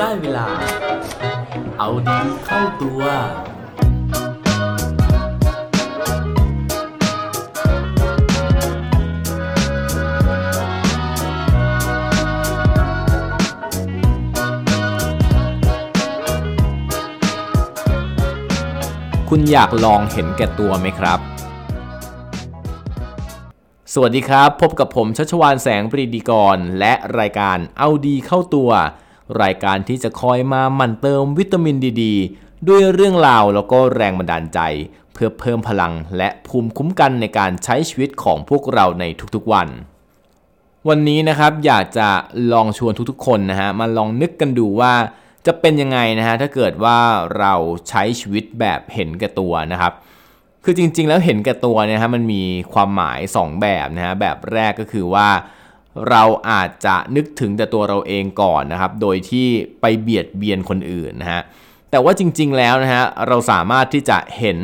ได้เวลา เอาดีเข้าตัว คุณอยากลองเห็นแก่ตัวไหมครับสวัสดีครับ พบกับผมชัชวานแสงปรีดีกร และรายการเอาดีเข้าตัว รายการที่จะคอยมาหมั่นเติมวิตามินดีดด้วยเรื่องราวแล้วก็แรงบันดาลใจ เพื่อเพิ่มพลังและภูมิคุ้มกันในการใช้ชีวิตของพวกเราในทุกๆวัน วันนี้นะครับอยากจะลองชวนทุกๆ คนนะฮะมาลองนึกกันดูว่าจะเป็นยังไงนะฮะถ้าเกิดว่าเราใช้ชีวิตแบบเห็นแก่ตัวนะครับ คือจริงๆแล้วเห็นแก่ตัวเนี่ยฮะมันมีความหมาย 2 แบบนะฮะแบบแรกก็คือว่า เราอาจจะนึกถึงแต่ตัวเราเองก่อนนะครับ โดยที่ไปเบียดเบียนคนอื่นนะฮะ แต่ว่าจริงๆแล้วนะฮะ เราสามารถที่จะเห็น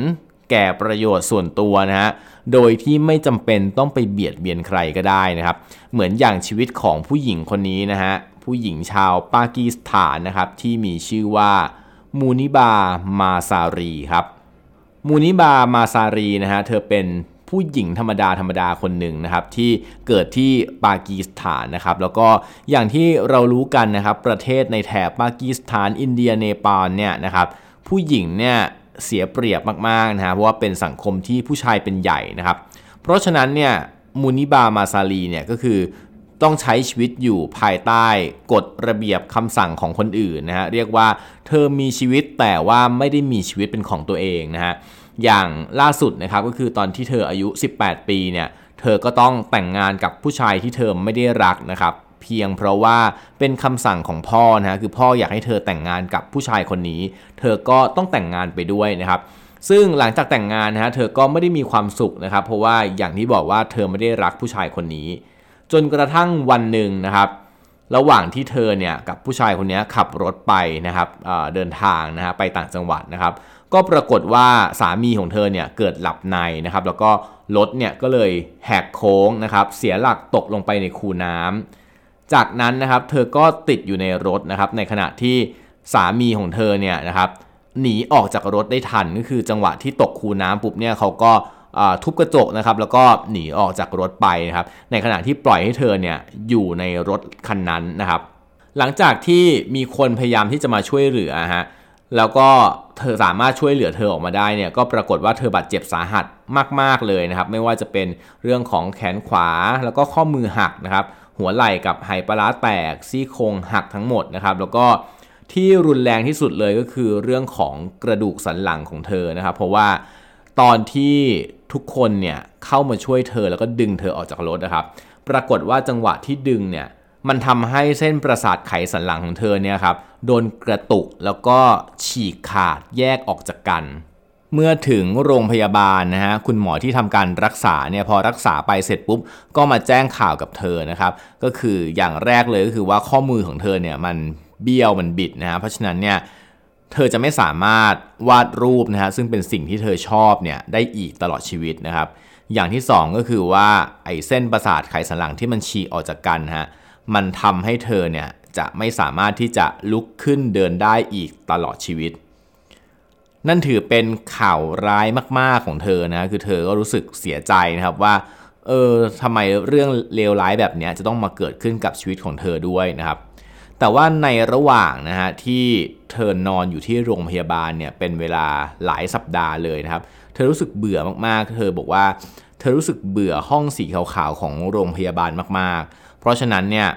แก่ประโยชน์ส่วนตัวนะฮะ โดยที่ไม่จำเป็นต้องไปเบียดเบียนใครก็ได้นะครับ เหมือนอย่างชีวิตของผู้หญิงคนนี้นะฮะ ผู้หญิงชาวปากีสถานนะครับที่มีชื่อว่ามูนิบา มาซารีครับ มูนิบา มาซารีนะฮะ เธอเป็น ผู้หญิงธรรมดาธรรมดาคนหนึ่งนะครับที่เกิดที่ปากีสถานนะครับแล้วก็อย่างที่เรารู้กันนะครับประเทศในแถบปากีสถาน อินเดียเนปาลเนี่ยนะครับผู้หญิงเนี่ยเสียเปรียบมากๆนะฮะเพราะว่าเป็นสังคมที่ผู้ชายเป็นใหญ่นะครับ เพราะฉะนั้นเนี่ยมูนิบามาซาลีเนี่ยก็คือต้องใช้ชีวิตอยู่ภายใต้กฎระเบียบคำสั่งของคนอื่นนะฮะเรียกว่าเธอมีชีวิตแต่ว่าไม่ได้มีชีวิตเป็นของตัวเองนะฮะ อย่างล่าสุดนะครับก็คือตอนที่เธออายุ 18 ปีเนี่ยเธอก็ต้องแต่งงานกับผู้ชายที่เธอไม่ได้รักนะครับเพียงเพราะว่าเป็นคำสั่งของพ่อนะฮะคือพ่ออยากให้เธอแต่งงานกับผู้ชายคนนี้ เธอก็ต้องแต่งงานไปด้วยนะครับ ซึ่งหลังจากแต่งงานนะฮะเธอก็ไม่ได้มีความสุขนะครับ เพราะว่าอย่างที่บอกว่าเธอไม่ได้รักผู้ชายคนนี้ จนกระทั่งวันหนึ่งนะครับ ระหว่างที่เธอเนี่ยกับผู้ชายคนนี้ขับรถไปนะครับเเดินทางนะฮะไปต่างจังหวัดนะครับ ก็ปรากฏว่าสามีของเธอเนี่ยเกิดหลับในนะครับ แล้วก็รถเนี่ยก็เลยแหกโค้งนะครับ เสียหลักตกลงไปในคูน้ำจากนั้นนะครับเธอก็ติดอยู่ในรถนะครับ ในขณะที่สามีของเธอเนี่ยนะครับหนีออกจากรถได้ทันก็คือจังหวะที่ตกคูน้ำปุ๊บเนี่ยเขาก็ ทุบกระจกนะครับแล้วก็หนีออกจากรถไปนะครับในขณะที่ปล่อยให้เธอเนี่ยอยู่ในรถคันนั้นนะครับ หลังจากที่มีคนพยายามที่จะมาช่วยเหลือฮะแล้วก็เธอสามารถช่วยเหลือเธอออกมาได้เนี่ยก็ปรากฏว่าเธอบาดเจ็บสาหัสมาก ๆเลยนะครับ ไม่ว่าจะเป็นเรื่องของแขนขวาแล้วก็ข้อมือหักนะครับ หัวไหล่กับไหปลาร้าแตกซี่โครงหักทั้งหมดนะครับ แล้วก็ที่รุนแรงที่สุดเลยก็คือเรื่องของกระดูกสันหลังของเธอนะครับ เพราะว่า ตอนที่ทุกคนเนี่ยเข้ามาช่วยเธอแล้วก็ดึงเธอออกจากรถนะครับ ปรากฏว่าจังหวะที่ดึงเนี่ยมันทำให้เส้นประสาทไขสันหลังของเธอเนี่ยครับโดนกระตุกแล้วก็ฉีกขาดแยกออกจากกัน เมื่อถึงโรงพยาบาลนะฮะคุณหมอที่ทำการรักษาเนี่ยพอรักษาไปเสร็จปุ๊บก็มาแจ้งข่าวกับเธอนะครับก็คืออย่างแรกเลยก็คือว่าข้อมือของเธอเนี่ยมันเบี้ยวมันบิดนะฮะเพราะฉะนั้นเนี่ย เธอจะไม่สามารถวาดรูปนะฮะซึ่งเป็นสิ่งที่เธอชอบเนี่ยได้อีกตลอดชีวิตนะครับ อย่างที่ 2 ก็คือว่าไอ้เส้นประสาทไขสันหลังที่มันฉีกออกจากกันฮะมันทำให้เธอเนี่ยจะไม่สามารถที่จะลุกขึ้นเดินได้อีกตลอดชีวิต นั่นถือเป็นข่าวร้ายมาก ๆของเธอนะคือเธอก็รู้สึกเสียใจนะครับว่าเออทำไมเรื่องเลวร้ายแบบนี้จะต้องมาเกิดขึ้นกับชีวิตของเธอด้วยนะครับ แต่ว่าในระหว่างนะฮะที่เธอนอนอยู่ที่โรงพยาบาลเนี่ยเป็นเวลาหลายสัปดาห์เลยนะครับ เธอรู้สึกเบื่อมากๆ เธอบอกว่า เธอรู้สึกเบื่อห้องสีขาวๆของโรงพยาบาลมากๆ เพราะฉะนั้นเนี่ย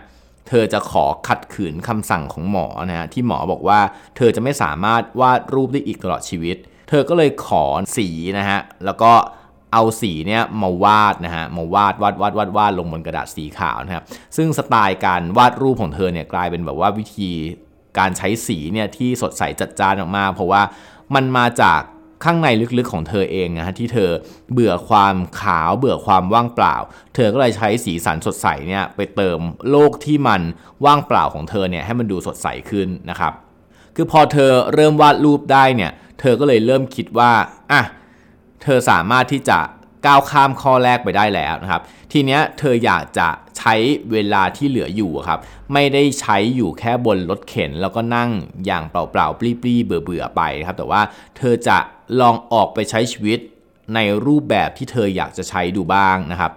เธอจะขอขัดขืนคำสั่งของหมอนะฮะที่หมอบอกว่า เธอจะไม่สามารถวาดรูปได้อีกตลอดชีวิต เธอก็เลยขอสีนะฮะแล้วก็ เอาสีเนี่ยมาวาดนะฮะมาวาดวาดวาดวาดวาดลงบนกระดาษสีขาวนะครับซึ่งสไตล์การวาดรูปของเธอเนี่ยกลายเป็นแบบว่าวิธีการใช้สีเนี่ยที่สดใสจัดจ้านมากๆเพราะว่ามันมาจากข้างในลึกๆของเธอเองนะฮะที่เธอเบื่อความขาวเบื่อความว่างเปล่า เธอก็เลยใช้สีสันสดใสเนี่ยไปเติมโลกที่มันว่างเปล่าของเธอเนี่ยให้มันดูสดใสขึ้นนะครับคือพอเธอเริ่มวาดรูปได้เนี่ยเธอก็เลยเริ่มคิดว่าอะ เธอสามารถที่จะก้าวข้ามข้อแรกไปได้แล้วนะครับ ทีเนี้ยเธออยากจะใช้เวลาที่เหลืออยู่ครับ ไม่ได้ใช้อยู่แค่บนรถเข็น แล้วก็นั่งอย่างเปล่าๆปลี้ๆเบื่อๆไปนะครับ แต่ว่าเธอจะลองออกไปใช้ชีวิตในรูปแบบที่เธออยากจะใช้ดูบ้างนะครับ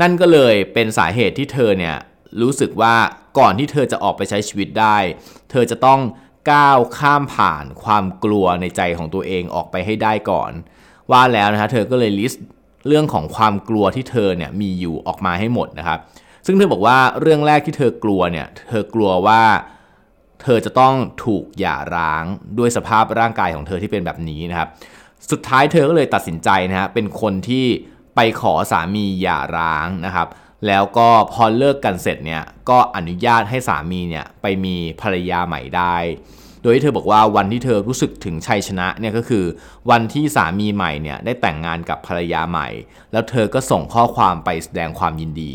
นั่นก็เลยเป็นสาเหตุที่เธอเนี่ยรู้สึกว่าก่อนที่เธอจะออกไปใช้ชีวิตได้ เธอจะต้องก้าวข้ามผ่านความกลัวในใจของตัวเองออกไปให้ได้ก่อน ว่าแล้วนะฮะเธอก็เลยลิสต์เรื่องของความกลัวที่เธอเนี่ยมีอยู่ออกมาให้หมดนะครับ ซึ่งเธอบอกว่าเรื่องแรกที่เธอกลัวเนี่ยเธอกลัวว่าเธอจะต้องถูกหย่าร้างด้วยสภาพร่างกายของเธอที่เป็นแบบนี้นะครับ สุดท้ายเธอก็เลยตัดสินใจนะฮะเป็นคนที่ไปขอสามีหย่าร้างนะครับ แล้วก็พอเลิกกันเสร็จเนี่ยก็อนุญาตให้สามีเนี่ยไปมีภรรยาใหม่ได้ โดยที่เธอบอกว่าวันที่เธอรู้สึกถึงชัยชนะเนี่ยก็คือวันที่สามีใหม่เนี่ยได้แต่งงานกับภรรยาใหม่ แล้วเธอก็ส่งข้อความไปแสดงความยินดี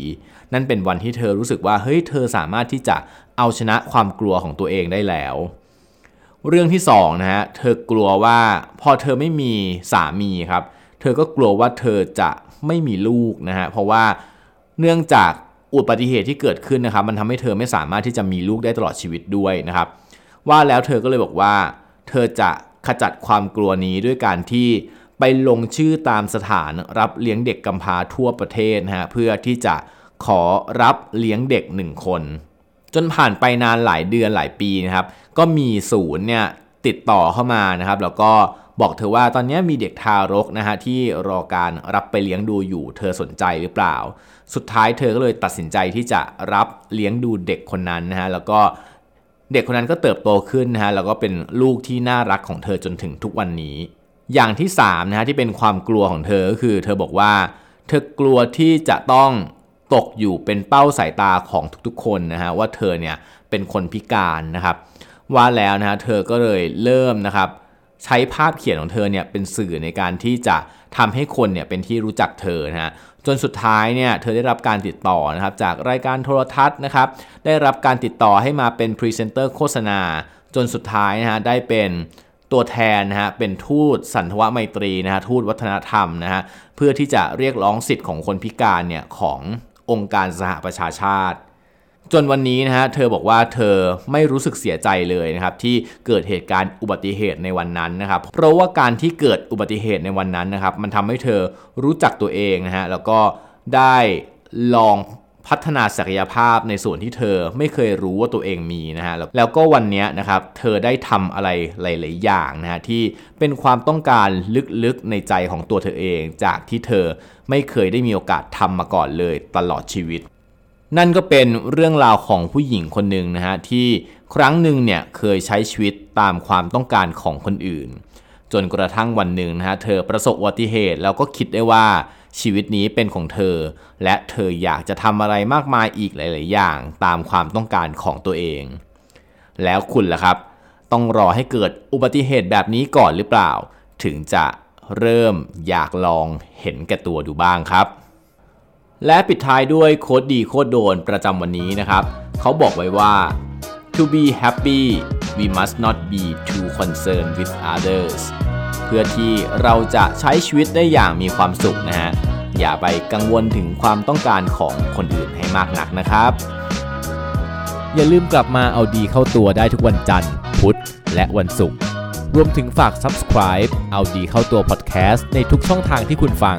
นั่นเป็นวันที่เธอรู้สึกว่าเฮ้ยเธอสามารถที่จะเอาชนะความกลัวของตัวเองได้แล้ว เรื่องที่2นะฮะเธอกลัวว่าพอเธอไม่มีสามีครับ เธอก็กลัวว่าเธอจะไม่มีลูกนะฮะเพราะว่าเนื่องจากอุบัติเหตุที่เกิดขึ้นนะครับ มันทำให้เธอไม่สามารถที่จะมีลูกได้ตลอดชีวิตด้วยนะครับ ว่าแล้วเธอก็เลยบอกว่า เธอจะขจัดความกลัวนี้ด้วยการที่ไปลงชื่อตามสถานรับเลี้ยงเด็กกำพร้าทั่วประเทศนะฮะเพื่อที่จะขอรับเลี้ยงเด็กหนึ่งคน จนผ่านไปนานหลายเดือนหลายปีนะครับ ก็มีศูนย์เนี่ยติดต่อเข้ามานะครับ แล้วก็บอกเธอว่าตอนนี้มีเด็กทารกนะฮะที่รอการรับไปเลี้ยงดูอยู่ เธอสนใจหรือเปล่า สุดท้ายเธอก็เลยตัดสินใจที่จะรับเลี้ยงดูเด็กคนนั้นนะฮะแล้วก็ เด็กคนนั้นก็เติบโตขึ้นนะฮะแล้วก็เป็นลูกที่น่ารักของเธอจนถึงทุกวันนี้ อย่างที่3นะฮะที่เป็นความกลัวของเธอก็คือ เธอบอกว่า เธอกลัวที่จะต้องตกอยู่เป็นเป้าสายตาของทุกๆ คนนะฮะว่าเธอเนี่ยเป็นคนพิการนะครับ ว่าแล้วนะฮะเธอก็เลยเริ่มนะครับใช้ภาพเขียนของเธอเนี่ยเป็นสื่อในการที่จะทำให้คนเนี่ยเป็นที่รู้จักเธอนะฮะ จนสุดท้ายเนี่ยเธอได้รับการติดต่อนะครับจากรายการโทรทัศน์นะครับได้รับการติดต่อให้มาเป็นพรีเซนเตอร์โฆษณา จนสุดท้ายนะฮะได้เป็นตัวแทนนะฮะเป็นทูตสันถวไมตรีนะฮะทูตวัฒนธรรมนะฮะเพื่อที่จะเรียกร้องสิทธิ์ของคนพิการเนี่ยขององค์การสหประชาชาติ จนวันนี้นะฮะเธอบอกว่าเธอไม่รู้สึกเสียใจเลยนะครับที่เกิดเหตุการณ์อุบัติเหตุในวันนั้นนะครับเพราะว่าการที่เกิดอุบัติเหตุในวันนั้นนะครับมันทำให้เธอรู้จักตัวเองนะฮะแล้วก็ได้ลองพัฒนาศักยภาพในส่วนที่เธอไม่เคยรู้ว่าตัวเองมีนะฮะแล้วก็วันนี้นะครับเธอได้ทำอะไรหลาย ๆ อย่างนะฮะที่เป็นความต้องการลึก ๆ ในใจของตัวเธอเอง จากที่เธอไม่เคยได้มีโอกาสทำมาก่อนเลยตลอดชีวิต นั่นก็เป็นเรื่องราวของผู้หญิงคนหนึ่งนะฮะที่ครั้งหนึ่งเนี่ยเคยใช้ชีวิตตามความต้องการของคนอื่น จนกระทั่งวันหนึ่งนะฮะเธอประสบอุบัติเหตุแล้วก็คิดได้ว่าชีวิตนี้เป็นของเธอ และเธออยากจะทำอะไรมากมายอีกหลาย ๆ อย่างตามความต้องการของตัวเอง แล้วคุณล่ะครับ ต้องรอให้เกิดอุบัติเหตุแบบนี้ก่อนหรือเปล่า ถึงจะเริ่มอยากลองเห็นแก่ตัวดูบ้างครับ และปิดท้ายด้วยโค้ดดีโค้ดโดนประจำวันนี้นะครับ เขาบอกไว้ว่า to be happy we must not be too concerned with others เพื่อที่เราจะใช้ชีวิตได้อย่างมีความสุขนะฮะ อย่าไปกังวลถึงความต้องการของคนอื่นให้มากนักนะครับ อย่าลืมกลับมาเอาดีเข้าตัวได้ทุกวันจันทร์ พุธ และวันศุกร์รวมถึงฝาก subscribe เอาดีเข้าตัว podcast ในทุกช่องทางที่คุณฟัง